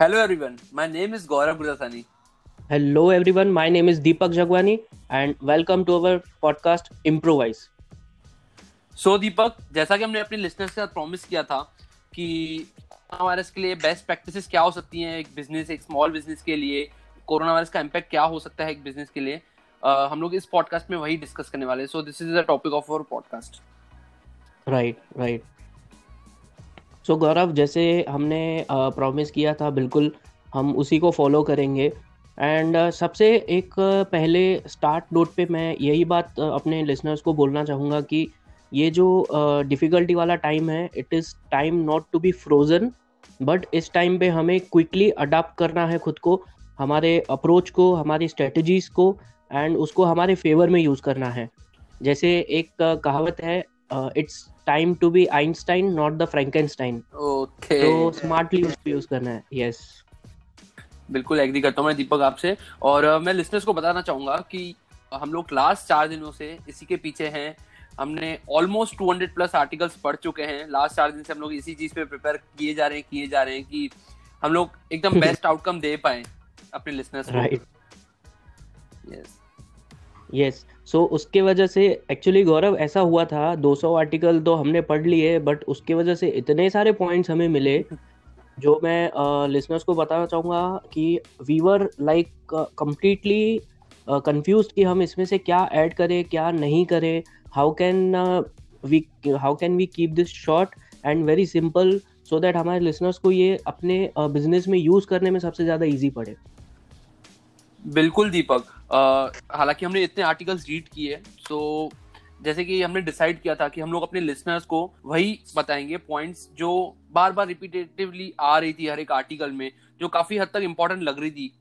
Hello everyone, my name is Gaurav Gurasani. Hello everyone, my name is Deepak Jagwani and welcome to our podcast Improvise. So दीपक जैसा कि हमने अपने listeners के साथ promise किया था कि हमारे इसके लिए बेस्ट प्रैक्टिसेस क्या हो सकती हैं एक बिज़नेस एक स्मॉल बिज़नेस के लिए कोरोना वायरस का इम्पैक्ट क्या हो सकता है एक बिज़नेस के लिए uh, हम लोग इस पॉडकास्ट में वही डिस्कस करने वाले so this is the topic of our podcast right right so Gaurav जैसे हमने प्रॉमिस किया था बिल्कुल हम उसी को फॉलो करेंगे। एंड uh, सबसे एक पहले स्टार्ट नोट पे मैं यही बात अपने लिसनर्स को बोलना चाहूँगा कि ये जो डिफ़िकल्टी uh, वाला टाइम है it is time not to be frozen but इस टाइम पे हमें क्विकली अडाप्ट करना है खुद को हमारे अप्रोच को हमारी स्ट्रेटजीज़ को एंड उसको हमारे फेवर में यूज़ करना है। जैसे एक कहावत है it's time to be Einstein not the Frankenstein okay तो स्मार्टली उसको यूज़ करना है. यस बिल्कुल एग्री करता हूँ मैं दीपक आपसे. और uh, मैं लिसनर्स को बताना चाहूँगा कि हम लोग लास्ट चार दिनों से इसी के पीछे हैं. हमने ऑलमोस्ट 200 प्लस आर्टिकल्स पढ़ चुके हैं. लास्ट चार दिन से हम लोग इसी चीज़ पे प्रिपेयर किए जा रहे हैं किए जा रहे हैं कि हम लोग एकदम बेस्ट आउटकम दे पाए अपने लिसनर्स को. यस यस सो so, उसके वजह से एक्चुअली गौरव ऐसा हुआ था 200 आर्टिकल तो हमने पढ़ लिए बट उसके वजह से इतने सारे पॉइंट्स हमें मिले जो मैं लिसनर्स uh, को बताना चाहूँगा कि we were like completely confuse कि हम इसमें से क्या ऐड करें क्या नहीं करें how can we how can we keep this short and very simple so that हमारे लिसनर्स को ये अपने बिज़नेस में यूज़ करने में सबसे ज़्यादा ईजी पड़े? बिल्कुल दीपक। हालाँकि हमने इतने आर्टिकल्स रीड किए तो जैसे कि हमने डिसाइड किया था कि हम लोग अपने लिसनर्स को वही बताएँगे पॉइंट्स जो बार बार रिपीटेटिवली आ रही थी हर एक आर्टिकल में, जो काफ़ी हद तक इम्पोर्टेंट लग रही थी।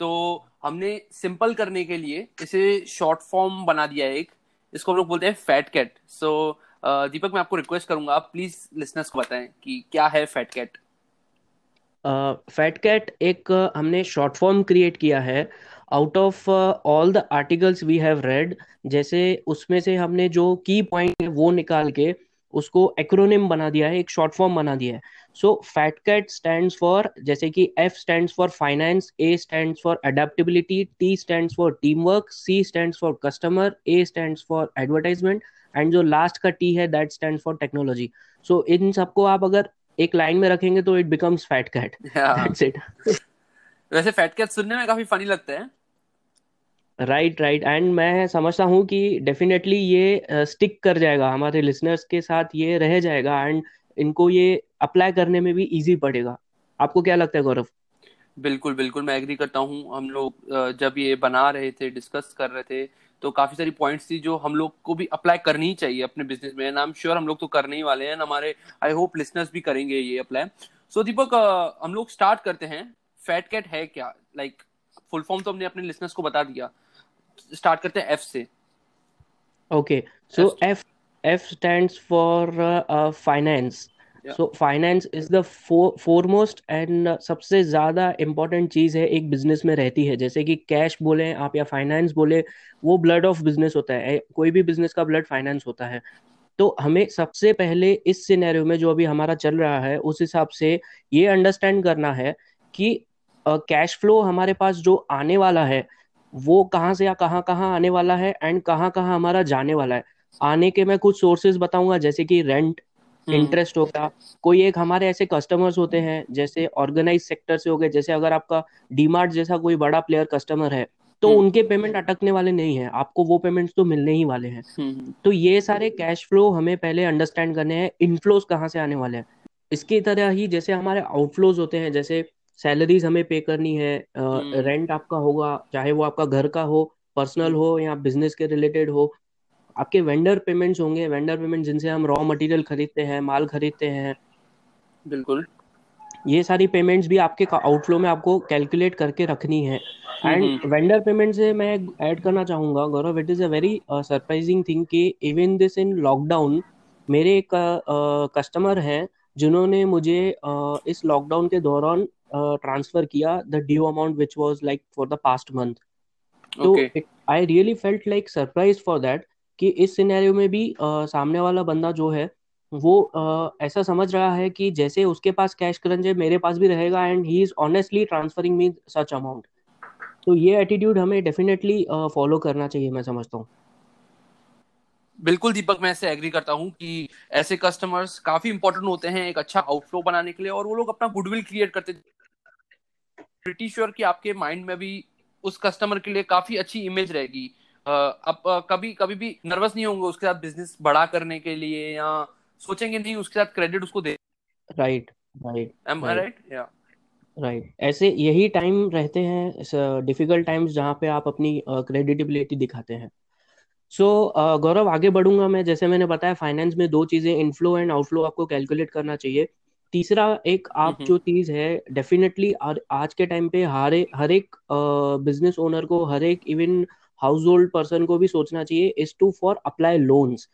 तो हमने सिंपल करने के लिए इसे शॉर्ट फॉर्म बना दिया है एक। इसको हम लोग बोलते हैं फैट कैट सो दीपक, मैं आपको रिक्वेस्ट करूँगा, आप प्लीज़ लिसनर्स को बताएँ कि क्या है फैट कैट फैट कैट एक हमने शॉर्ट फॉर्म क्रिएट किया है। Out of all the articles we have read जैसे उसमें से हमने जो की पॉइंट है वो निकाल के उसको एक्रोनिम बना दिया है एक शॉर्ट फॉर्म बना दिया है। So fat cat stand for जैसे कि F stand for finance A stand for adaptability T stand for team work C stand for customer A stand for advertisement and जो लास्ट का टी है that stand for technology so इन सबको आप अगर एक line में रखेंगे तो it becomes fat cat that's it वैसे फैट कैट सुनने में काफ़ी फनी लगता है। राइट राइट एंड मैं समझता हूँ कि डेफिनेटली ये स्टिक uh, कर जाएगा। हमारे लिसनर्स के साथ ये रह जाएगा एंड इनको ये अप्लाई करने में भी इजी पड़ेगा। आपको क्या लगता है गौरव? बिल्कुल बिल्कुल। मैं एग्री करता हूँ। हम लोग जब ये बना रहे थे डिस्कस कर रहे थे तो काफ़ी सारी पॉइंट्स थी जो हम लोग को भी अप्लाई करनी ही चाहिए अपने बिज़नेस में। एम श्योर हम लोग तो करने ही वाले हैं। हमारे आई होप लिसनर्स भी करेंगे ये अप्लाई सो so, दीपक हम लोग स्टार्ट करते हैं। फैट कैट है क्या? लाइक फुल फॉर्म तो हमने अपने लिसनर्स को बता दिया। स्टार्ट करते हैं एफ़ से। Okay so F F stands for finance so finance is the foremost and सबसे ज़्यादा इम्पोर्टेंट चीज़ है एक बिज़नेस में रहती है। जैसे कि कैश बोले आप या फाइनेंस बोले वो ब्लड ऑफ़ बिज़नेस होता है। कोई भी बिज़नेस का ब्लड फाइनेंस होता है। तो हमें सबसे पहले इस सिनेरियो में जो अभी हमारा चल रहा है उस हिसाब से ये अंडरस्टैंड करना है कि कैश uh, फ्लो हमारे पास जो आने वाला है वो कहाँ से या कहाँ कहाँ आने वाला है एंड कहाँ कहाँ हमारा जाने वाला है। आने के मैं कुछ सोर्सेज बताऊँगा जैसे कि रेंट इंटरेस्ट हम्म। होगा कोई एक हमारे ऐसे कस्टमर्स होते हैं जैसे ऑर्गेनाइज सेक्टर से हो गए जैसे अगर आपका डीमार्ट जैसा कोई बड़ा प्लेयर कस्टमर है तो हम्म। उनके पेमेंट अटकने वाले नहीं है। आपको वो पेमेंट्स तो मिलने ही वाले हैं। हम्म, तो ये सारे कैश फ्लो हमें पहले अंडरस्टैंड करने हैं इनफ्लोज कहाँ से आने वाले हैं। इसकी तरह ही जैसे हमारे आउटफ्लोज होते हैं जैसे सैलरीज हमें पे करनी है रेंट आपका होगा चाहे वो आपका घर का हो पर्सनल हो या बिज़नेस के रिलेटेड हो आपके वेंडर पेमेंट्स होंगे वेंडर पेमेंट जिनसे हम रॉ मटेरियल खरीदते हैं माल खरीदते हैं। बिल्कुल। ये सारी पेमेंट्स भी आपके आउटफ्लो में आपको कैलकुलेट करके रखनी है। एंड वेंडर पेमेंट से मैं ऐड करना चाहूँगा Gaurav it is a very surprising thing कि इवन दिस इन लॉकडाउन मेरे एक कस्टमर uh, हैं जिन्होंने मुझे इस लॉकडाउन के दौरान ट्रांसफ़र किया the due amount which was like for the past month तो I really felt like surprise for that कि इस सिनेरियो में भी uh, सामने वाला बंदा जो है वो आ, ऐसा समझ रहा है कि जैसे उसके पास कैश क्रंच है मेरे पास भी रहेगा and he is honestly transferring me such amount तो ये एटीट्यूड हमें डेफिनेटली फॉलो uh, करना चाहिए मैं समझता हूँ। बिल्कुल दीपक मैं ऐसे एग्री करता हूँ कि ऐसे कस्टमर्स काफ़ी इंपॉर्टेंट होते हैं एक अच्छा आउटफ्लो बनाने के लिए और वो लोग अपना गुडविल क्रिएट करते प्रिटी श्योर कि आपके माइंड में भी उस कस्टमर के लिए काफ़ी अच्छी इमेज रहेगी। अब कभी कभी भी नर्वस नहीं होंगे उसके साथ बिज़नेस बड़ा करने के लिए या सोचेंगे नहीं उसके साथ क्रेडिट उसको दे right right am I right या राइट right. ऐसे यही टाइम रहते हैं डिफ़िकल्ट टाइम्स जहाँ पे आप अपनी क्रेडिटेबिलिटी दिखाते हैं। सो so, uh, गौरव आगे बढ़ूँगा मैं। जैसे मैंने बताया फाइनेंस में दो चीज़ें इनफ्लो एंड आउटफ्लो आपको कैलकुलेट करना चाहिए। तीसरा एक आप जो चीज़ है डेफिनेटली आज के टाइम पे हर हर एक बिज़नेस ओनर को हर एक इवन हाउस होल्ड पर्सन को भी सोचना चाहिए is to for apply loans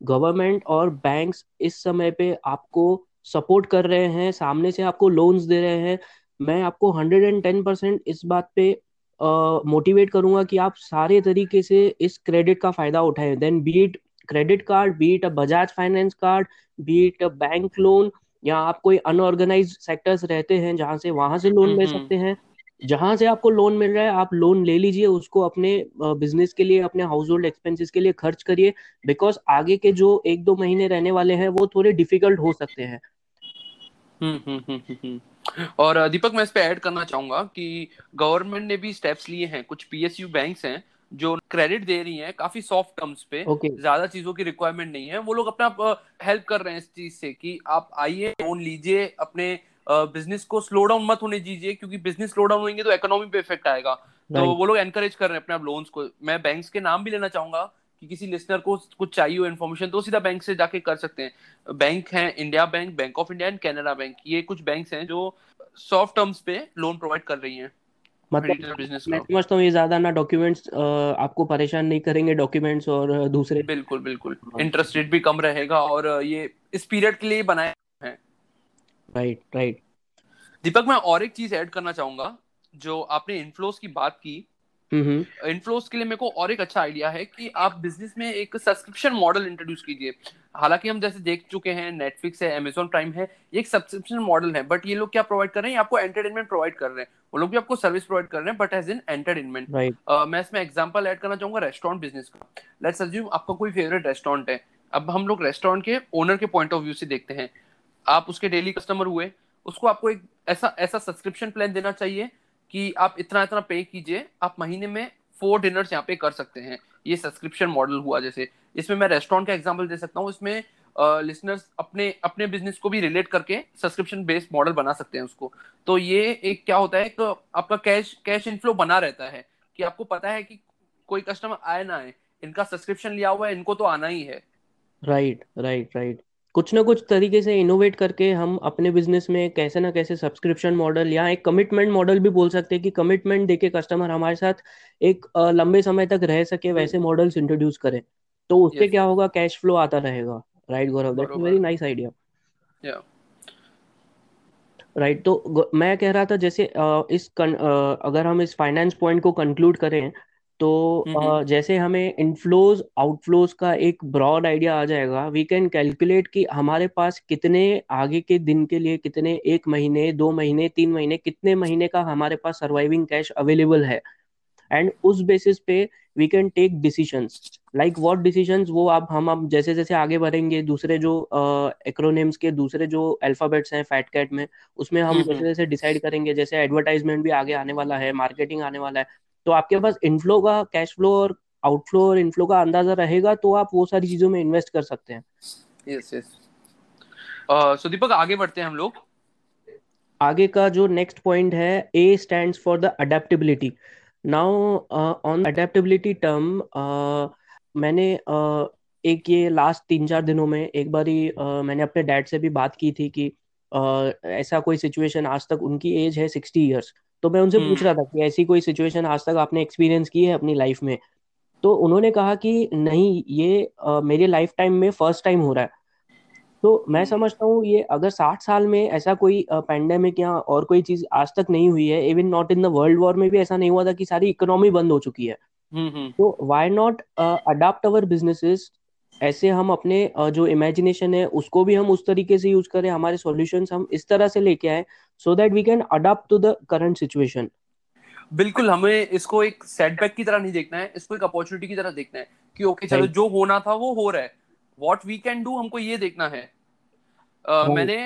government और बैंक्स इस समय पे आपको सपोर्ट कर रहे हैं सामने से आपको लोन्स दे रहे हैं। मैं आपको हंड्रेड एंड टेन परसेंट इस बात पे मोटिवेट uh, करूँगा कि आप सारे तरीके से इस क्रेडिट का फ़ायदा उठाएँ। Then beat credit card beat a Bajaj Finance card beat a bank loan या आप कोई अनऑर्गेनाइज सेक्टर्स रहते हैं जहाँ से वहाँ से लोन ले सकते हैं जहाँ से आपको लोन मिल रहा है आप लोन ले लीजिए उसको अपने बिज़नेस के लिए अपने हाउस होल्ड एक्सपेंसिस के लिए खर्च करिए बिकॉज़ आगे के जो एक दो महीने रहने वाले हैं वो थोड़े डिफ़िकल्ट हो सकते हैं। हम्म हम्म हम्म हम्म और दीपक मैं इस पे ऐड करना चाहूँगा कि गवर्नमेंट ने भी स्टेप्स लिए हैं कुछ पीएसयू बैंक्स हैं जो क्रेडिट दे रही हैं काफ़ी सॉफ्ट टर्म्स पे okay. ज़्यादा चीज़ों की रिक्वायरमेंट नहीं है वो लोग अपना हेल्प कर रहे हैं इस चीज़ से कि आप आइए लोन लीजिए अपने बिज़नेस को स्लो डाउन मत होने दीजिए क्योंकि बिज़नेस स्लो डाउन होंगे तो इकोनॉमी पे इफ़ेक्ट आएगा। तो वो लोग एनकरेज कर रहे हैं अपने आप लोन्स को। मैं बैंक्स के नाम भी लेना चाहूँगा कि किसी लिसनर को कुछ चाहिए हो इन्फॉर्मेशन तो सीधा बैंक से जाके कर सकते हैं। बैंक है India bank bank of India and Canara bank ये कुछ बैंक हैं जो सॉफ्ट टर्म्स पे लोन प्रोवाइड कर रही हैं। मतलब मैं समझता हूँ ये ज़्यादा ना डॉक्यूमेंट्स आपको परेशान नहीं करेंगे डॉक्यूमेंट्स और दूसरे। बिल्कुल बिल्कुल। इंटरेस्ट रेट भी कम रहेगा और ये इस पीरियड के लिए बनाए हैं। राइट राइट दीपक मैं और एक चीज़ ऐड करना चाहूँगा जो आपने इनफ्लोस की बात की इनफ्लोस के लिए मेरे को और एक अच्छा आइडिया है कि आप बिज़नेस में एक सब्सक्रिप्शन मॉडल इंट्रोड्यूस कीजिए। हालाँकि हम जैसे देख चुके हैं नेटफ्लिक्स है अमेजोन प्राइम है ये एक सब्सक्रिप्शन मॉडल है बट ये लोग क्या प्रोवाइड कर रहे हैं? आपको एंटरटेनमेंट प्रोवाइड कर रहे हैं। वो लोग भी आपको सर्विस प्रोवाइड कर रहे हैं बट एज इन एंटरटेनमेंट मैं इसमें एग्ज़ाम्पल एड करना चाहूँगा रेस्टोरेंट बिज़नेस का। लेट्स अज्यूम आपका कोई फेवरेट रेस्टोरेंट है। अब हम लोग रेस्टोरेंट के ओनर के पॉइंट ऑफ़ व्यू से देखते हैं। आप उसके डेली कस्टमर हुए उसको आपको एक ऐसा ऐसा सब्सक्रिप्शन प्लान देना चाहिए कि आप इतना इतना पे कीजिए, आप महीने में फोर डिनर्स यहाँ पे कर सकते हैं। ये सब्सक्रिप्शन मॉडल हुआ जैसे। इसमें मैं रेस्टोरेंट का एग्ज़ाम्पल दे सकता हूँ। इसमें लिसनर्स अपने अपने बिज़नेस को भी रिलेट करके सब्सक्रिप्शन बेस्ड मॉडल बना सकते हैं उसको। तो ये एक क्या होता है, एक आपका कैश कैश इनफ्लो बना रहता है कि आपको पता है कि कोई कस्टमर आए ना आए। इनका सब्सक्रिप्शन लिया हुआ है, इनको तो आना ही है। राइट राइट राइट कुछ ना कुछ तरीके से इनोवेट करके हम अपने बिज़नेस में कैसे ना कैसे सब्सक्रिप्शन मॉडल या एक कमिटमेंट मॉडल भी बोल सकते हैं कि कमिटमेंट देके कस्टमर हमारे साथ एक लंबे समय तक रह सके वैसे मॉडल्स इंट्रोड्यूस करें। तो उससे क्या होगा कैश फ्लो आता रहेगा right Gaurav that's very nice idea right तो मैं कह रहा था जैसे इस अगर हम इस फाइनेंस पॉइंट को कंक्लूड करें तो जैसे हमें इनफ्लोज आउटफ्लोज का एक ब्रॉड आइडिया आ जाएगा वी कैन कैलकुलेट कि हमारे पास कितने आगे के दिन के लिए कितने एक महीने दो महीने तीन महीने कितने महीने का हमारे पास सर्वाइविंग कैश अवेलेबल है। एंड उस बेसिस पे we can take decisions like what decisions वो आप हम अब जैसे जैसे आगे बढ़ेंगे दूसरे जो एक्रोनेम्स uh, के दूसरे जो अल्फाबेट्स हैं फैट कैट में उसमें हम जैसे जैसे डिसाइड करेंगे जैसे एडवर्टाइजमेंट भी आगे आने वाला है मार्केटिंग आने वाला है तो आपके पास इनफ्लो का कैश फ्लो और आउटफ्लो और इनफ्लो का अंदाज़ा रहेगा तो आप वो सारी चीज़ों में इन्वेस्ट कर सकते हैं। यस यस सो दीपक आगे बढ़ते हैं हम लोग। आगे का जो नेक्स्ट पॉइंट है A stands for the adaptability now on adaptability term मैंने uh, एक ये लास्ट तीन चार दिनों में एक बार ही uh, मैंने अपने डैड से भी बात की थी कि uh, ऐसा कोई सिचुएशन आज तक उनकी एज है सिक्सटी ईयर्स तो मैं उनसे पूछ रहा हम्म। था कि ऐसी कोई सिचुएशन आज तक आपने एक्सपीरियंस की है अपनी लाइफ में तो उन्होंने कहा कि नहीं ये आ, मेरे लाइफ टाइम में फ़र्स्ट टाइम हो रहा है तो मैं हम्म। समझता हूँ ये अगर साठ साल में ऐसा कोई पैंडेमिक या और कोई चीज़ आज तक नहीं हुई है even not in the world war में भी ऐसा नहीं हुआ था कि सारी इकोनॉमी बंद हो चुकी है हम्म, तो why not adapt our businesses ऐसे हम अपने जो इमेजिनेशन है उसको भी हम उस तरीके से यूज़ करें हमारे सॉल्यूशंस हम इस तरह से लेके आए so that we can adapt to the current situation बिल्कुल हमें इसको एक सेटबैक की तरह नहीं देखना है इसको एक अपॉर्चुनिटी की तरह देखना है कि ओके okay, चलो जो होना था वो हो रहा है। व्हाट वी कैन डू हमको ये देखना है। uh, मैंने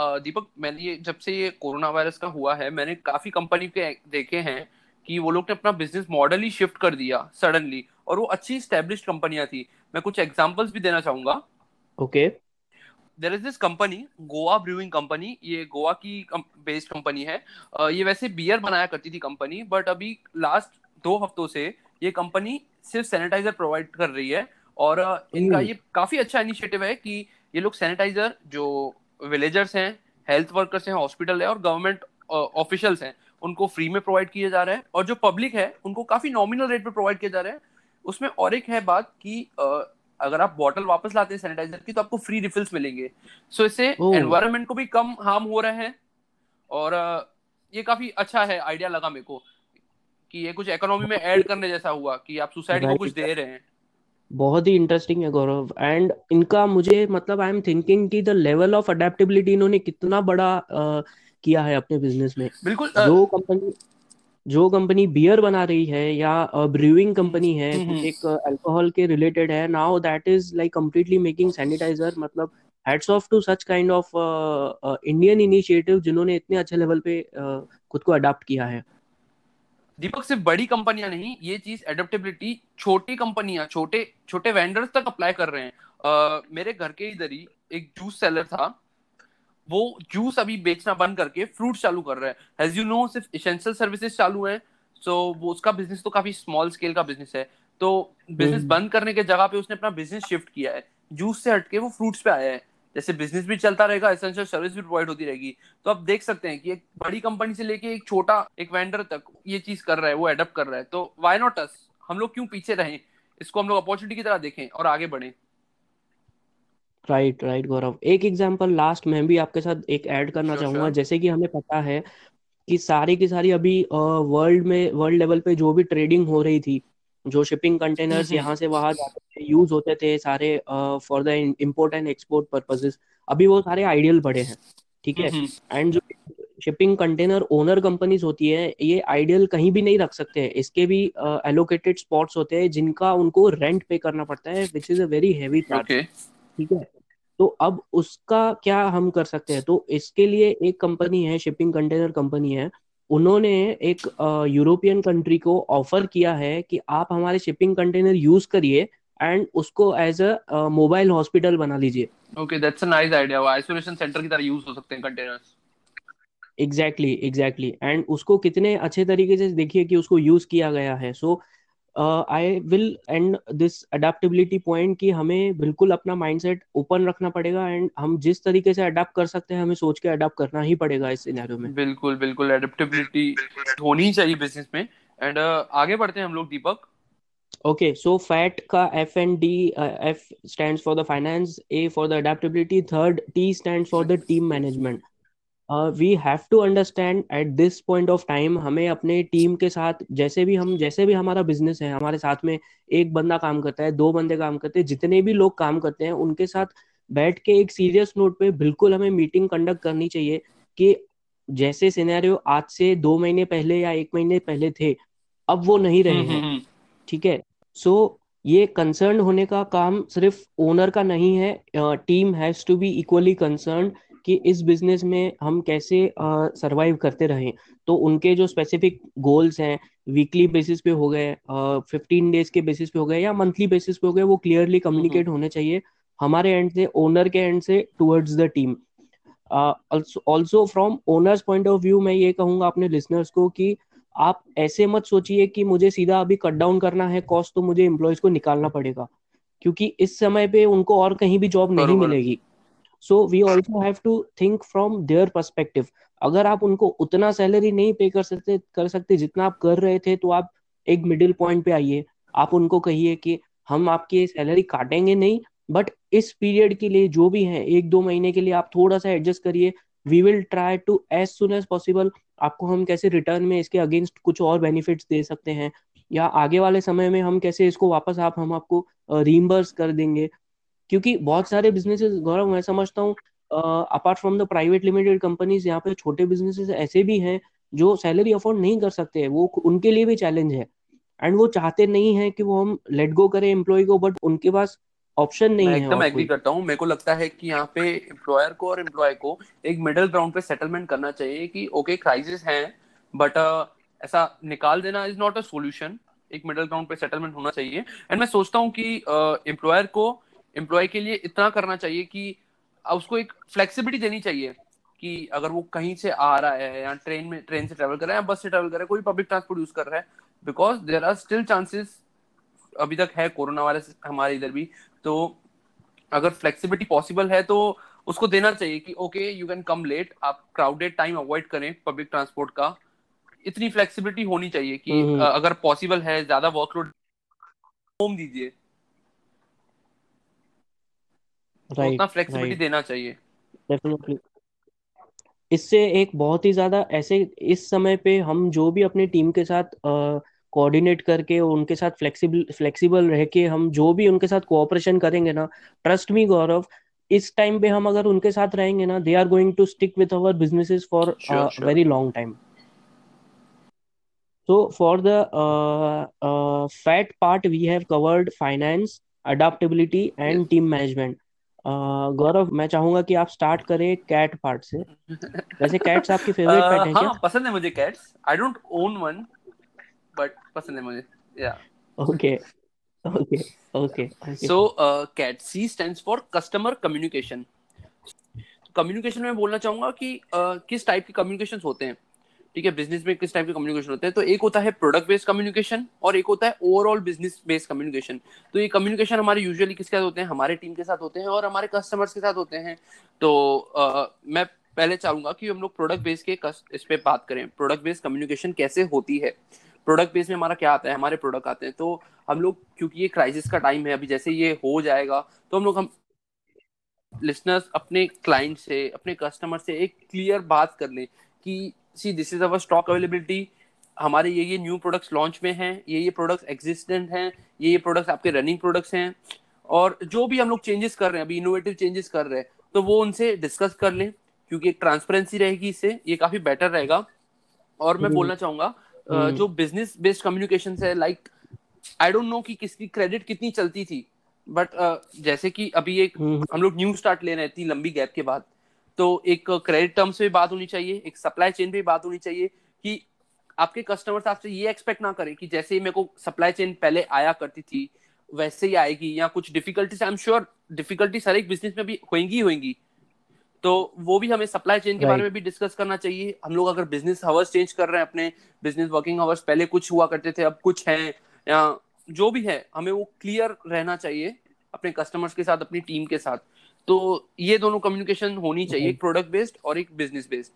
uh, दीपक मैंने ये जब से ये कोरोना वायरस का हुआ है मैंने काफ़ी कंपनी के देखे हैं कि वो लोग ने अपना बिज़नेस मॉडल ही शिफ्ट कर दिया सडनली और वो अच्छी स्टेब्लिश कंपनियाँ थी। मैं कुछ एग्जाम्पल्स भी देना चाहूँगा। Okay there is this company Goa brewing company ये गोवा की बेस्ड कंपनी है। ये वैसे बियर बनाया करती थी कंपनी बट अभी लास्ट दो हफ्तों से ये कंपनी सिर्फ़ सैनिटाइजर प्रोवाइड कर रही है। और इनका hmm. ये काफ़ी अच्छा इनिशिएटिव है कि ये लोग सैनिटाइजर जो विलेजर्स हैं हेल्थ वर्कर्स हैं हॉस्पिटल है और गवर्नमेंट ऑफिशियल्स हैं उनको फ्री में प्रोवाइड किए जा रहे हैं। और जो पब्लिक है उनको काफ़ी नॉमिनल रेट पे प्रोवाइड किए जा रहे हैं। उसमें और एक है बात कि अगर आप बॉटल वापस लाते हैं सैनिटाइजर की तो आपको फ्री रिफिल्स मिलेंगे। सो इससे एनवायरमेंट को भी कम हार्म हो रहे हैं और ये काफ़ी अच्छा है आइडिया लगा मेरे को कि ये कुछ इकोनॉमी में ऐड करने जैसा हुआ कि आप सोसाइटी को कुछ दे रहे हैं। बहुत ही इंटरेस्टिंग है गौरव। एंड इनका मुझे मतलब आई एम थिंकिंग कि द लेवल ऑफ़ अडेप्टेबिलिटी इन्होंने कितना बड़ा uh, किया है अपने बिज़नेस में। बिल्कुल जो कंपनी जो कंपनी बियर बना रही है या ब्रूइंग कंपनी है हम्म, हम्म। एक अल्कोहल के रिलेटेड है now that is like completely making sanitiser मतलब heads off to such kind of Indian initiative जिन्होंने इतने अच्छे लेवल पे uh, खुद को अडॉप्ट किया है दीपक सिर्फ़ बड़ी कंपनियाँ नहीं ये चीज़ एडेप्टेबिलिटी छोटी कंपनियाँ छोटे छोटे वेंडर्स तक अप्लाई कर रहे हैं uh, मेरे घर के इधर ही एक जूस सेलर था वो जूस अभी बेचना बंद करके फ्रूट चालू कर रहा है। एज यू नो सिर्फ़ इसेंशियल सर्विसेज़ चालू है। सो वो उसका बिज़नेस तो काफ़ी स्मॉल स्केल का बिज़नेस है। तो बिज़नेस हम्म। बंद करने के जगह पे उसने अपना बिज़नेस शिफ्ट किया है। जूस से हटके वो फ्रूट्स पे आया है। जैसे बिज़नेस भी चलता रहेगा एसेंशियल सर्विस भी प्रोवाइड होती रहेगी। तो आप देख सकते हैं कि एक बड़ी कंपनी से लेके एक छोटा एक वेंडर तक ये चीज़ कर रहा है वो एडप्ट कर रहा है। तो वाई नॉट अस हम लोग क्यों पीछे रहें? इसको हम लोग अपॉर्चुनिटी की तरह देखें और आगे बढ़े। राइट राइट गौरव एक एग्जांपल लास्ट मैं भी आपके साथ एक ऐड करना चाहूँगा। जैसे कि हमें पता है कि सारी की सारी अभी वर्ल्ड में वर्ल्ड लेवल पे जो भी ट्रेडिंग हो रही थी जो शिपिंग कंटेनर्स यहाँ से वहाँ जाते थे यूज़ होते थे सारे for the import and export purposes अभी वो सारे आइडियल पड़े हैं ठीक है? एंड जो शिपिंग कंटेनर ओनर कंपनीज़ होती है ये आइडियल कहीं भी नहीं रख सकते हैं। इसके भी एलोकेटेड uh, स्पॉट्स होते हैं जिनका उनको रेंट पे करना पड़ता है which is a very heavy charge ठीक है? तो अब उसका क्या हम कर सकते हैं? तो इसके लिए एक कंपनी है शिपिंग कंटेनर कंपनी है। उन्होंने एक यूरोपियन कंट्री को ऑफ़र किया है कि आप हमारे शिपिंग कंटेनर यूज़ करिए एंड उसको एज अ मोबाइल हॉस्पिटल बना लीजिए। Okay that's a nice idea isolation centre की तरह यूज़ हो सकते हैं कंटेनर्स एग्जैक्टली एग्जैक्टली एंड उसको कितने अच्छे तरीके से देखिए कि उसको यूज़ किया गया है। So so, I will end this adaptability point कि हमें बिल्कुल अपना माइंडसेट ओपन रखना पड़ेगा एंड हम जिस तरीके से अडेप्ट कर सकते हैं हमें सोच के अडेप्ट करना ही पड़ेगा इस सिनेरियो में। बिल्कुल बिल्कुल अडेप्टेबिलिटी होनी चाहिए बिज़नेस में। एंड uh, आगे बढ़ते हैं हम लोग दीपक। ओके सो फैट का F and D F stands for the finance A for the adaptability third T stands for the team management we have to understand at this point of time हमें अपने team के साथ जैसे भी हम जैसे भी हमारा बिज़नेस है हमारे साथ में एक बंदा काम करता है दो बंदे काम करते हैं जितने भी लोग काम करते हैं उनके साथ बैठ के एक सीरियस नोट पे बिल्कुल हमें मीटिंग कंडक्ट करनी चाहिए कि जैसे सिनेरियो आज से दो महीने पहले या एक महीने पहले थे अब वो नहीं रहे हम्म, हैं हम्म, हम्म। ठीक है सो ये कंसर्न होने का काम सिर्फ़ ओनर का नहीं है team has to be equally concern कि इस बिज़नेस में हम कैसे सरवाइव करते रहें। तो उनके जो स्पेसिफिक गोल्स हैं वीकली बेसिस पे हो गए फिफ्टीन डेज़ के बेसिस पे हो गए या मंथली बेसिस पे हो गए वो क्लियरली कम्युनिकेट होने चाहिए हमारे एंड से ओनर के एंड से towards the team also from owners point of view मैं ये कहूँगा अपने लिसनर्स को कि आप ऐसे मत सोचिए कि मुझे सीधा अभी कट डाउन करना है कॉस्ट तो मुझे एम्प्लॉयज़ को निकालना पड़ेगा। क्योंकि इस समय पे उनको और कहीं भी जॉब नहीं मिलेगी। So we also have to think from their perspective अगर आप उनको उतना सैलरी नहीं पे कर सकते कर सकते, जितना आप कर रहे थे तो आप एक मिडिल पॉइंट पे आइए। आप उनको कहिए कि हम आपकी सैलरी काटेंगे नहीं बट इस पीरियड के लिए जो भी है, एक दो महीने के लिए आप थोड़ा सा एडजस्ट करिए। We will try to as soon as possible आपको हम कैसे रिटर्न में इसके अगेंस्ट कुछ और बेनिफिट्स दे सकते हैं। या आगे वाले समय में हम कैसे इसको वापस आप, हम आपको रीइंबर्स कर देंगे। क्योंकि बहुत सारे बिजनेसेस गौरव मैं समझता हूँ apart from the private limited companies यहाँ पे छोटे बिजनेसेस ऐसे भी हैं जो सैलरी अफोर्ड नहीं कर सकते हैं। वो उनके लिए भी चैलेंज है। एंड वो चाहते नहीं है कि वो हम लेट गो करें एम्प्लॉय को बट उनके पास ऑप्शन नहीं मैं है एकदम एग्री करता हूँ। मेरे को लगता है कि यहाँ पे एम्प्लॉयर को और एम्प्लॉय को एक मिडिल ग्राउंड पे सेटलमेंट करना चाहिए कि ओके क्राइसिस है बट ऐसा निकाल देना इज़ नॉट अ सोल्यूशन एक मिडिल ग्राउंड पे सेटलमेंट होना चाहिए। एंड मैं सोचता हूँ कि एम्प्लॉयर को एम्प्लॉय के लिए इतना करना चाहिए कि उसको एक फ्लेक्सिबिलिटी देनी चाहिए कि अगर वो कहीं से आ रहा है या ट्रेन में ट्रेन से ट्रेवल कर रहा है या बस से ट्रेवल कर रहा है कोई पब्लिक ट्रांसपोर्ट यूज़ कर रहा है because there are still chances अभी तक है कोरोना वायरस हमारे इधर भी तो अगर फ्लेक्सिबिलिटी पॉसिबल है तो उसको देना चाहिए कि okay you can come late आप क्राउडेड टाइम अवॉइड करें पब्लिक ट्रांसपोर्ट का इतनी फ्लेक्सिबिलिटी होनी चाहिए कि हम्म, हम्म। अगर पॉसिबल है ज़्यादा वर्कलोड होम दीजिए तो उतना फ्लेक्सिबिलिटी देना चाहिए। डेफिनेटली इससे एक बहुत ही ज़्यादा ऐसे इस समय पे हम जो भी अपनी टीम के साथ कोऑर्डिनेट करके उनके साथ फ्लेक्सिबल फ्लेक्सिबल रह के हम जो भी उनके साथ कोऑपरेशन करेंगे ना ट्रस्ट मी गौरव इस टाइम पे हम अगर उनके साथ रहेंगे ना they are going to stick with our businesses for very long time so for the uh, uh, fat part we have covered finance adaptability and yes. team management. Gaurav मैं चाहूँगा कि आप स्टार्ट करें कैट पार्ट से। वैसे cats आपकी favourite pet है क्या? हाँ पसंद है मुझे cats I don't own one but पसंद है मुझे। या okay okay okay so cat C stands for customer communication communication में बोलना चाहूँगा कि uh, किस टाइप के कम्युनिकेशन होते हैं? ठीक है बिज़नेस में किस टाइप के कम्युनिकेशन होते हैं? तो एक होता है प्रोडक्ट बेस्ड कम्युनिकेशन और एक होता है ओवरऑल बिज़नेस बेस्ड कम्युनिकेशन तो ये कम्युनिकेशन हमारे यूजुअली किसके साथ होते हैं? हमारे टीम के साथ होते हैं और हमारे कस्टमर्स के साथ होते हैं। तो आ, मैं पहले चाहूँगा कि हम लोग प्रोडक्ट बेस्ड के इस पे बात करें। प्रोडक्ट बेस्ड कम्युनिकेशन कैसे होती है? प्रोडक्ट बेस में हमारा क्या आता है? हमारे प्रोडक्ट आते हैं। तो हम लोग क्योंकि ये क्राइसिस का टाइम है अभी जैसे ये हो जाएगा तो हम लोग हम लिसनर्स अपने क्लाइंट से अपने कस्टमर से एक क्लियर बात कर लें कि see this is our stock availability हमारे ये ये न्यू प्रोडक्ट्स लॉन्च में हैं ये ये प्रोडक्ट्स एग्जिस्टेंट हैं ये ये प्रोडक्ट्स आपके रनिंग प्रोडक्ट्स हैं और जो भी हम लोग चेंजेस कर रहे हैं अभी इनोवेटिव चेंजेस कर रहे हैं तो वो उनसे डिस्कस कर लें क्योंकि एक ट्रांसपेरेंसी रहेगी इससे ये काफ़ी बेटर रहेगा और मैं हम्म। बोलना चाहूँगा हम्म। जो बिज़नेस बेस्ड कम्युनिकेशन है लाइक आई डोंट नो कि किसकी क्रेडिट कितनी चलती थी बट uh, जैसे कि अभी एक हम्म। हम लोग न्यू स्टार्ट ले रहे हैं इतनी लंबी गैप के बाद तो एक क्रेडिट टर्म्स पे बात होनी चाहिए एक सप्लाई चेन पे बात होनी चाहिए कि आपके कस्टमर्स आपसे ये एक्सपेक्ट ना करें कि जैसे ही मेरे को सप्लाई चेन पहले आया करती थी वैसे ही आएगी या कुछ difficulties I am sure difficulties हर एक बिज़नेस में भी होंगी होंगी। तो वो भी हमें सप्लाई चेन के बारे में भी डिस्कस करना चाहिए। हम लोग अगर बिज़नेस हावर्स चेंज कर रहे हैं अपने बिज़नेस वर्किंग हावर्स पहले कुछ हुआ करते थे अब कुछ है या जो भी है हमें वो क्लियर रहना चाहिए अपने कस्टमर्स के साथ अपनी टीम के साथ। तो ये दोनों कम्युनिकेशन होनी चाहिए एक प्रोडक्ट बेस्ड और एक business based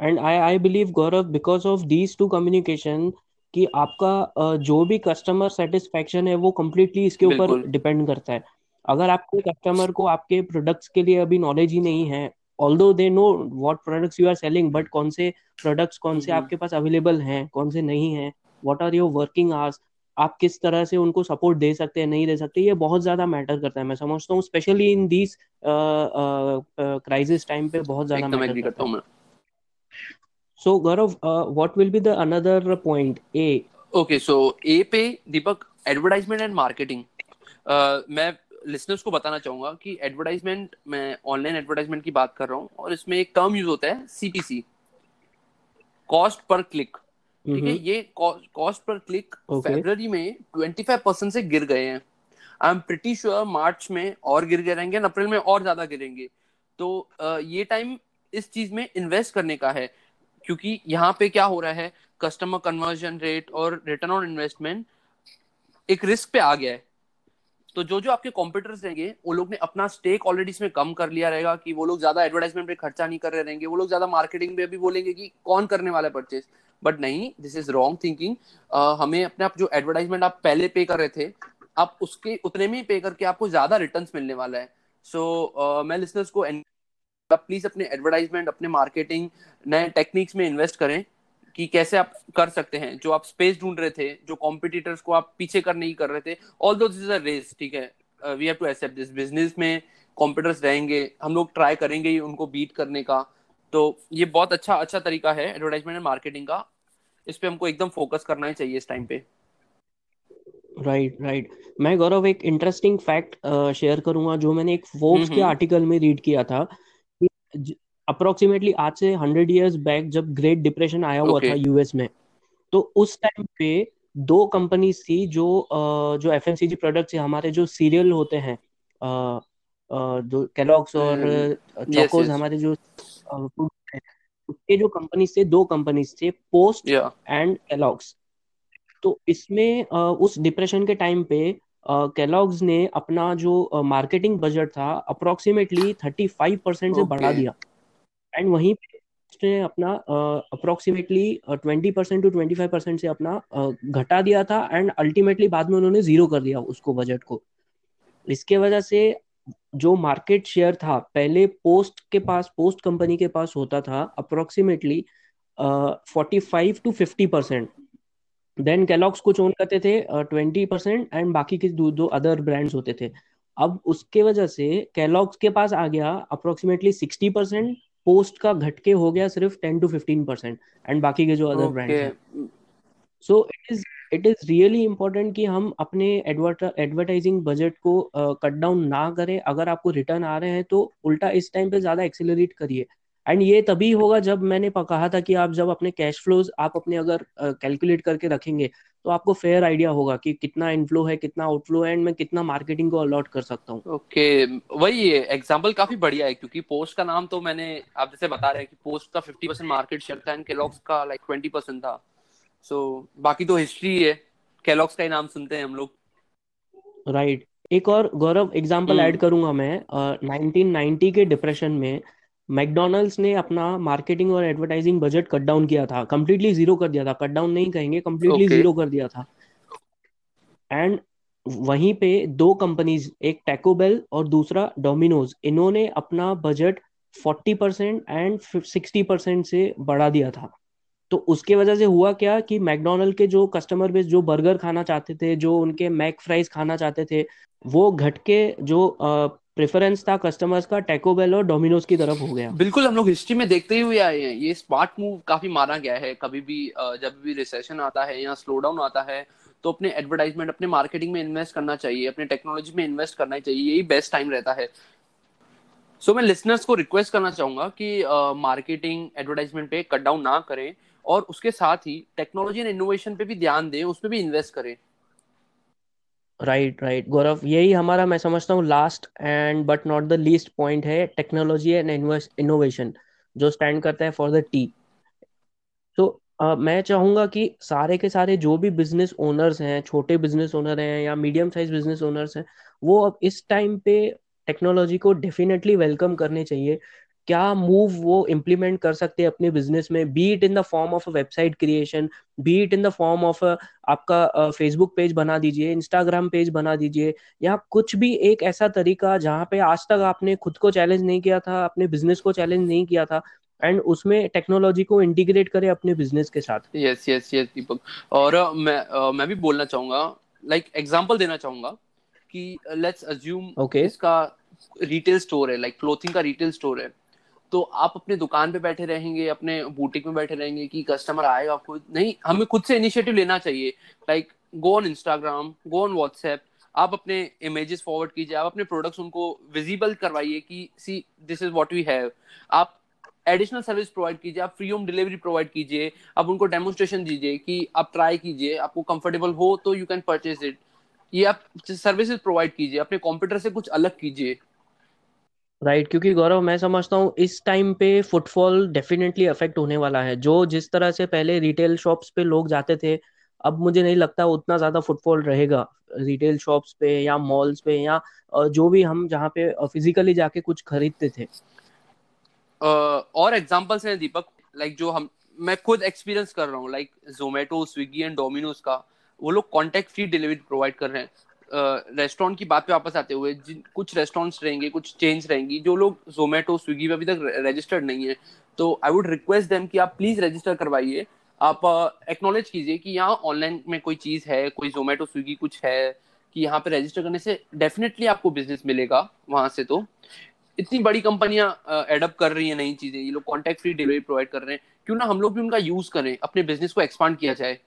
and I I believe Gaurav because of these two communication कि आपका जो भी कस्टमर सेटिस्फेक्शन है वो कम्प्लीटली इसके ऊपर डिपेंड करता है। अगर आपके कस्टमर को आपके प्रोडक्ट्स के लिए अभी नॉलेज ही नहीं है although they know what products you are selling but कौन से प्रोडक्ट्स कौन से आपके पास अवेलेबल हैं कौन से नहीं है what are your working hours आप किस तरह से उनको सपोर्ट दे सकते हैं नहीं दे सकते ये बहुत ज़्यादा मैटर करता है। मैं समझता हूँ specially in these crisis time पे बहुत ज़्यादा मैटर करता है so Gaurav what will be the another point A okay so A पे दीपक एडवर्टाइजमेंट एंड मार्केटिंग मैं लिसनर्स को बताना चाहूँगा कि एडवर्टाइजमेंट मैं ऑनलाइन एडवर्टाइजमेंट की बात कर रहा हूँ और इसमें एक टर्म यूज़ होता है सीपीसी कॉस्ट पर क्लिक ठीक है ये कॉस्ट पर क्लिक फेब्रवरी में ट्वेंटी फाइव परसेंट से गिर गए हैं। I am pretty sure March में और गिर गए रहेंगे अप्रैल में और ज़्यादा गिरेंगे। तो ये टाइम इस चीज़ में इन्वेस्ट करने का है क्योंकि यहाँ पे क्या हो रहा है कस्टमर कन्वर्जन रेट और रिटर्न ऑन इन्वेस्टमेंट एक रिस्क पे आ गया है। तो जो जो आपके कॉम्पिटर्स रहेंगे वो लोग ने अपना स्टेक ऑलरेडी इसमें कम कर लिया रहेगा कि वो लोग ज़्यादा एडवर्टाइजमेंट पे खर्चा नहीं कर रहे रहेंगे वो लोग ज़्यादा मार्केटिंग पे भी बोलेंगे कि कौन करने वाला है परचेज बट नहीं दिस इज़ रॉन्ग थिंकिंग हमें अपने आप जो एडवर्टाइजमेंट आप पहले पे कर रहे थे आप उसके उतने में ही पे करके आपको ज़्यादा रिटर्न मिलने वाला है। सो so, uh, मैं लिसनर्स को प्लीज़ अपने एडवर्टाइजमेंट अपने मार्केटिंग नए टेक्निक्स में इन्वेस्ट करें कि कैसे आप कर सकते हैं। जो आप स्पेस ढूंढ रहे थे जो कॉम्पिटिटर्स को आप पीछे करने की कर रहे थे ऑल दो दिस इज़ अ रेस ठीक है? We have to accept this business में कॉम्पिटर्स रहेंगे हम लोग ट्राई करेंगे ही उनको बीट करने का। तो ये बहुत अच्छा अच्छा तरीका है एडवर्टाइजमेंट एंड मार्केटिंग का इस पे हमको एकदम फोकस करना ही चाहिए इस टाइम पे राइट right, राइट right. मैं गौरव एक इंटरेस्टिंग फैक्ट शेयर करूँगा जो मैंने एक फोर्ब्स के आर्टिकल में रीड किया था अप्रोक्सीमेटली आज से हंड्रेड इयर्स बैक जब ग्रेट डिप्रेशन आया हुआ okay. था यूएस में तो उस टाइम पे दो कंपनीज़ थी जो जो एफ़ प्रोडक्ट्स हमारे जो सीरियल होते हैं जो कैलॉग्स और चोकोज hmm. हमारे जो उसके जो कंपनीज़ थे दो कंपनीज़ थे पोस्ट एंड कैलॉग्स तो इसमें उस डिप्रेशन के टाइम पे कैलॉग्स ने अपना जो मार्केटिंग बजट था अप्रोक्सीमेटली थर्टी फाइव परसेंट से बढ़ा दिया। एंड वहीं पे उसने अपना approximately twenty percent to twenty five percent से अपना घटा दिया था। एंड अल्टीमेटली बाद में उन्होंने ज़ीरो कर दिया उसको बजट को। इसके वजह से जो मार्केट शेयर था पहले पोस्ट के पास पोस्ट कंपनी के पास होता था approximately forty five to fifty percent then Kellogg's कुछ ओन करते थे ट्वेंटी परसेंट एंड बाकी के दो, दो अदर ब्रांड्स होते थे। अब उसके वजह से कैलॉग्स के पास आ गया अप्रोक्सीमेटली सिक्सटी परसेंट पोस्ट का घटके हो गया सिर्फ़ ten to fifteen percent and बाकी के जो अदर ब्रांड्स हैं। So it is it is really important कि हम अपने एडवर्टाइजिंग बजट को कट uh, डाउन ना करें। अगर आपको रिटर्न आ रहे हैं तो उल्टा इस टाइम पे ज़्यादा एक्सेलरेट करिए। एंड ये तभी होगा जब मैंने कहा था कि आप जब अपने कैश फ्लोज आप अपने अगर कैलकुलेट uh, करके रखेंगे तो आपको फेयर आइडिया होगा कि कितना इनफ्लो है कितना आउटफ्लो है एंड मैं कितना मार्केटिंग को अलॉट कर सकता हूँ। ओके okay, वही एग्जांपल काफ़ी बढ़िया है क्योंकि पोस्ट का नाम तो मैंने आप जैसे बता रहे हैं कि पोस्ट का 50 परसेंट मार्केट शेयर था एंड केलॉग्स का लाइक 20 परसेंट था। सो so, बाकी तो हिस्ट्री है केलॉग्स का ही नाम सुनते हैं हम लोग। Right right. एक और गौरव एग्जांपल ऐड हम्म। करूँगा मैं। नाइनटीन uh, के डिप्रेशन में मैकडोनल्ड्स ने अपना मार्केटिंग और एडवर्टाइजिंग बजट कट डाउन किया था। कंप्लीटली ज़ीरो कर दिया था। कट डाउन नहीं कहेंगे कंप्लीटली okay. ज़ीरो कर दिया था। एंड वहीं पे दो कंपनीज़ एक टैकोबेल और दूसरा डोमिनोज इन्होंने अपना बजट 40 परसेंट एंड 60 परसेंट से बढ़ा दिया था। तो उसके वजह से हुआ क्या कि मैकडोनल्ड के जो कस्टमर बेस जो बर्गर खाना चाहते थे जो उनके मैक फ्राइज खाना चाहते थे वो घट के जो प्रेफरेंस था कस्टमर्स का टेकोबेल और डोमिनोज की तरफ़ हो गया। बिल्कुल हम लोग हिस्ट्री में देखते हुए आए हैं। ये स्मार्ट मूव काफ़ी माना गया है। कभी भी जब भी रिसेशन आता है या स्लो डाउन आता है तो अपने एडवर्टाइजमेंट अपने मार्केटिंग में इन्वेस्ट करना चाहिए अपने टेक्नोलॉजी में इन्वेस्ट करना चाहिए यही बेस्ट टाइम रहता है। सो so, मैं लिसनर्स को रिक्वेस्ट करना चाहूँगा कि मार्केटिंग एडवर्टाइजमेंट पे कट डाउन ना करें। और उसके साथ ही टेक्नोलॉजी एंड इनोवेशन पे भी ध्यान दें उसमें भी इन्वेस्ट करें। राइट राइट गौरव, यही हमारा मैं समझता हूँ last and but not the least point है टेक्नोलॉजी एंड इनोवेशन जो स्टैंड करता है फॉर द टी तो मैं चाहूँगा कि सारे के सारे जो भी बिज़नेस ओनर्स हैं, छोटे बिज़नेस ओनर हैं या मीडियम साइज़ बिज़नेस ओनर्स हैं, वो अब इस टाइम पे टेक्नोलॉजी को डेफिनेटली वेलकम करने चाहिए। क्या मूव वो इम्प्लीमेंट कर सकते हैं अपने बिज़नेस में? Be it in the form of a website creation be it in the form of आपका फेसबुक पेज बना दीजिए इंस्टाग्राम पेज बना दीजिए या कुछ भी एक ऐसा तरीका जहाँ पे आज तक आपने खुद को चैलेंज नहीं किया था अपने बिज़नेस को चैलेंज नहीं किया था एंड उसमें टेक्नोलॉजी को इंटीग्रेट करें अपने बिज़नेस के साथ। यस यस यस दीपक और uh, मैं uh, मैं भी बोलना चाहूँगा लाइक like, एग्जांपल देना चाहूँगा कि लेट्स अज्यूम ओके इसका रिटेल स्टोर है लाइक like, क्लोथिंग का रिटेल स्टोर है। तो आप अपने दुकान पे बैठे रहेंगे, अपने बुटीक में बैठे रहेंगे कि कस्टमर आएगा खुद। नहीं, हमें खुद से इनिशिएटिव लेना चाहिए। Like go on Instagram go on WhatsApp आप अपने इमेजेस फॉरवर्ड कीजिए, आप अपने प्रोडक्ट्स उनको विजिबल करवाइए कि see this is what we have आप एडिशनल सर्विस प्रोवाइड कीजिए, आप फ्री होम डिलीवरी प्रोवाइड कीजिए, आप उनको डेमोन्स्ट्रेशन दीजिए कि आप ट्राई कीजिए, आपको कंफर्टेबल हो तो यू कैन परचेज इट ये आप सर्विसेज़ प्रोवाइड कीजिए, अपने कंप्यूटर से कुछ अलग कीजिए। राइट right, क्योंकि गौरव मैं समझता हूँ इस टाइम पे फुटफॉल डेफिनेटली अफेक्ट होने वाला है। जो जिस तरह से पहले रिटेल शॉप्स पे लोग जाते थे अब मुझे नहीं लगता उतना ज़्यादा फुटफॉल रहेगा। रिटेल शॉप्स पे या मॉल्स पे या जो भी हम जहाँ पे फिजिकली जाके कुछ खरीदते थे। और एग्जाम्पल्स हैं दीपक। लाइक जो हम मैं खुद एक्सपीरियंस कर रहा हूँ like Zomato Swiggy and Domino's का वो लोग कॉन्टेक्ट फ्री डिलीवरी प्रोवाइड कर रहे हैं। रेस्टोरेंट की बात पे वापस आते हुए, जिन, कुछ रेस्टोरेंट्स रहेंगे, कुछ चेंज रहेंगी, जो लोग जोमेटो स्विगी पे अभी तक रजिस्टर्ड नहीं है तो आई वुड रिक्वेस्ट देम कि आप प्लीज़ रजिस्टर करवाइए। आप एक्नोलेज कीजिए कि यहाँ ऑनलाइन में कोई चीज़ है, कोई जोमेटो स्विगी कुछ है, कि यहाँ पे रजिस्टर करने से डेफिनेटली आपको बिज़नेस मिलेगा वहाँ से तो। इतनी बड़ी कंपनियाँ एडअप कर रही है नई चीज़ें, ये लोग कॉन्टैक्ट फ्री डिलीवरी प्रोवाइड कर रहे हैं। क्यों ना हम लोग भी उनका यूज़ करें, अपने बिज़नेस को एक्सपांड किया जाए।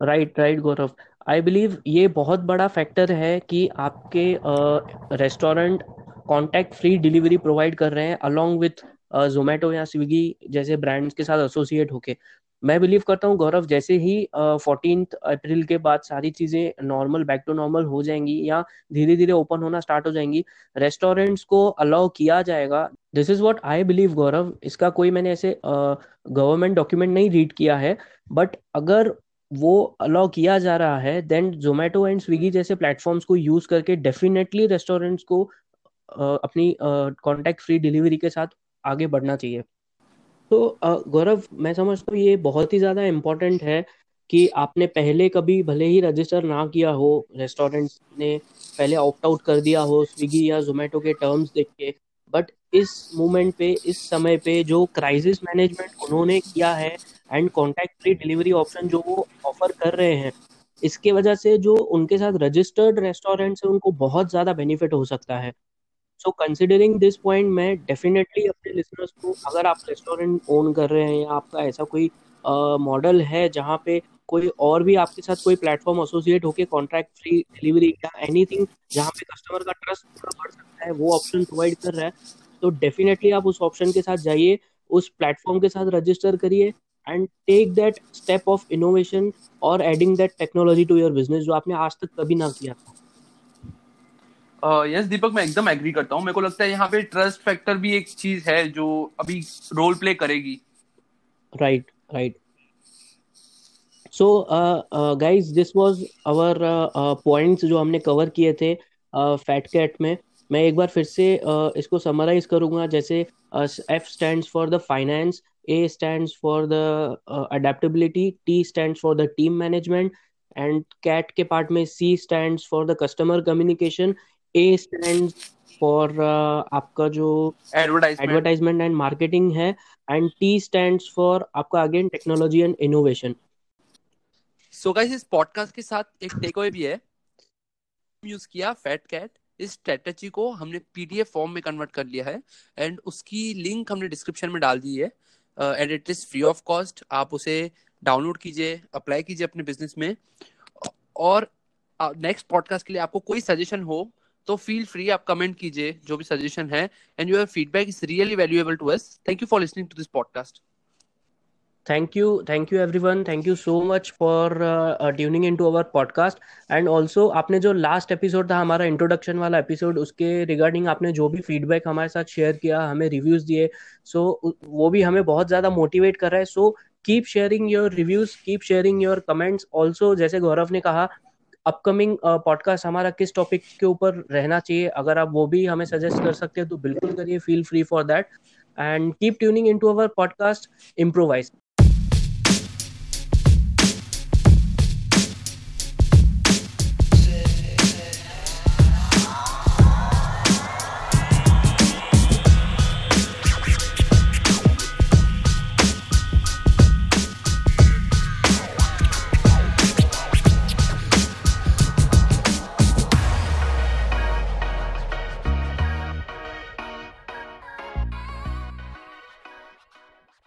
Right right Gaurav I believe ये बहुत बड़ा फैक्टर है कि आपके restaurant contact free delivery provide कर रहे हैं अलोंग विथ जोमेटो या स्विगी जैसे ब्रांड्स के साथ एसोसिएट होके। मैं बिलीव करता हूँ गौरव जैसे ही फोर्टीन अप्रैल के बाद सारी चीज़ें नॉर्मल बैक टू नॉर्मल हो जाएँगी या धीरे धीरे ओपन होना स्टार्ट हो जाएँगी रेस्टोरेंट्स को अलाउ किया जाएगा। This is what I believe Gaurav. इसका कोई मैंने ऐसे गवर्नमेंट uh, डॉक्यूमेंट नहीं रीड किया है बट अगर वो अलाउ किया जा रहा है देन जोमेटो एंड स्विगी जैसे प्लेटफॉर्म्स को यूज़ करके डेफिनेटली रेस्टोरेंट्स को अपनी कॉन्टैक्ट फ्री डिलीवरी के साथ आगे बढ़ना चाहिए। तो गौरव, मैं समझता हूँ ये बहुत ही ज़्यादा इम्पोर्टेंट है कि आपने पहले कभी भले ही रजिस्टर ना किया हो रेस्टोरेंट ने पहले ऑप्ट आउट कर दिया हो स्विगी या जोमेटो के टर्म्स देख के बट इस मोमेंट पे, इस समय पे जो क्राइसिस मैनेजमेंट उन्होंने किया है and contact free delivery option जो वो ऑफ़र कर रहे हैं, इसके वजह से जो उनके साथ रजिस्टर्ड रेस्टोरेंट है उनको बहुत ज़्यादा बेनिफिट हो सकता है। सो कंसिडरिंग दिस पॉइंट मैं डेफिनेटली अपने लिसनर्स को, अगर आप रेस्टोरेंट ओन कर रहे हैं या आपका ऐसा कोई मॉडल uh, है जहाँ पे कोई और भी आपके साथ कोई प्लेटफॉर्म एसोसिएट होके कॉन्ट्रैक्ट फ्री डिलीवरी या एनीथिंग जहाँ पे कस्टमर का ट्रस्ट बढ़ सकता है वो ऑप्शन प्रोवाइड कर रहा है। तो डेफिनेटली आप उस ऑप्शन के साथ जाइए उस प्लेटफॉर्म के साथ रजिस्टर करिए and take that step of innovation और adding that technology to your business जो आपने आज तक कभी ना किया था। यस दीपक मैं एकदम एग्री करता हूँ। मेरे को लगता है यहाँ पे ट्रस्ट फैक्टर भी एक चीज़ है जो अभी रोल प्ले करेगी। Right right so guys this was our points जो हमने कवर किए थे फैट uh, कैट में। मैं एक बार फिर से uh, इसको समराइज करूँगा। जैसे F stands for the finance A stands for the adaptability T stands for the team management and cat के पार्ट में C stands for the customer communication A stand for आपका जो एडवर्टाइजमेंट एंड मार्केटिंग है। And T stand for आपका again technology and innovation so guys इस podcast के साथ एक टेक अवे भी है। यूज़ किया फैट कैट इस स्ट्रेटजी को हमने पीडीएफ फॉर्म में कन्वर्ट कर लिया है। एंड उसकी लिंक हमने डिस्क्रिप्शन में डाल दी है। And it is free of cost आप उसे डाउनलोड कीजिए अप्लाई कीजिए अपने बिज़नेस में। और नेक्स्ट uh, पॉडकास्ट के लिए आपको कोई सजेशन हो तो फील फ्री आप कमेंट कीजिए जो भी सजेशन है and your feedback is really valuable to us thank you for listening to this podcast thank you. Thank you everyone. Thank you so much for uh, uh, tuning into our podcast. And also आपने जो last episode था हमारा introduction वाला episode उसके regarding आपने जो भी feedback हमारे साथ शेयर किया हमें रिव्यूज़ दिए सो so, वो भी हमें बहुत ज़्यादा मोटिवेट कर रहा है. So keep sharing your reviews keep sharing your comments also जैसे गौरव ने कहा अपकमिंग पॉडकास्ट uh, हमारा किस टॉपिक के ऊपर रहना चाहिए? अगर आप वो भी हमें सजेस्ट कर सकते हैं तो बिल्कुल करिए feel free for that and keep tuning in to our podcast improvise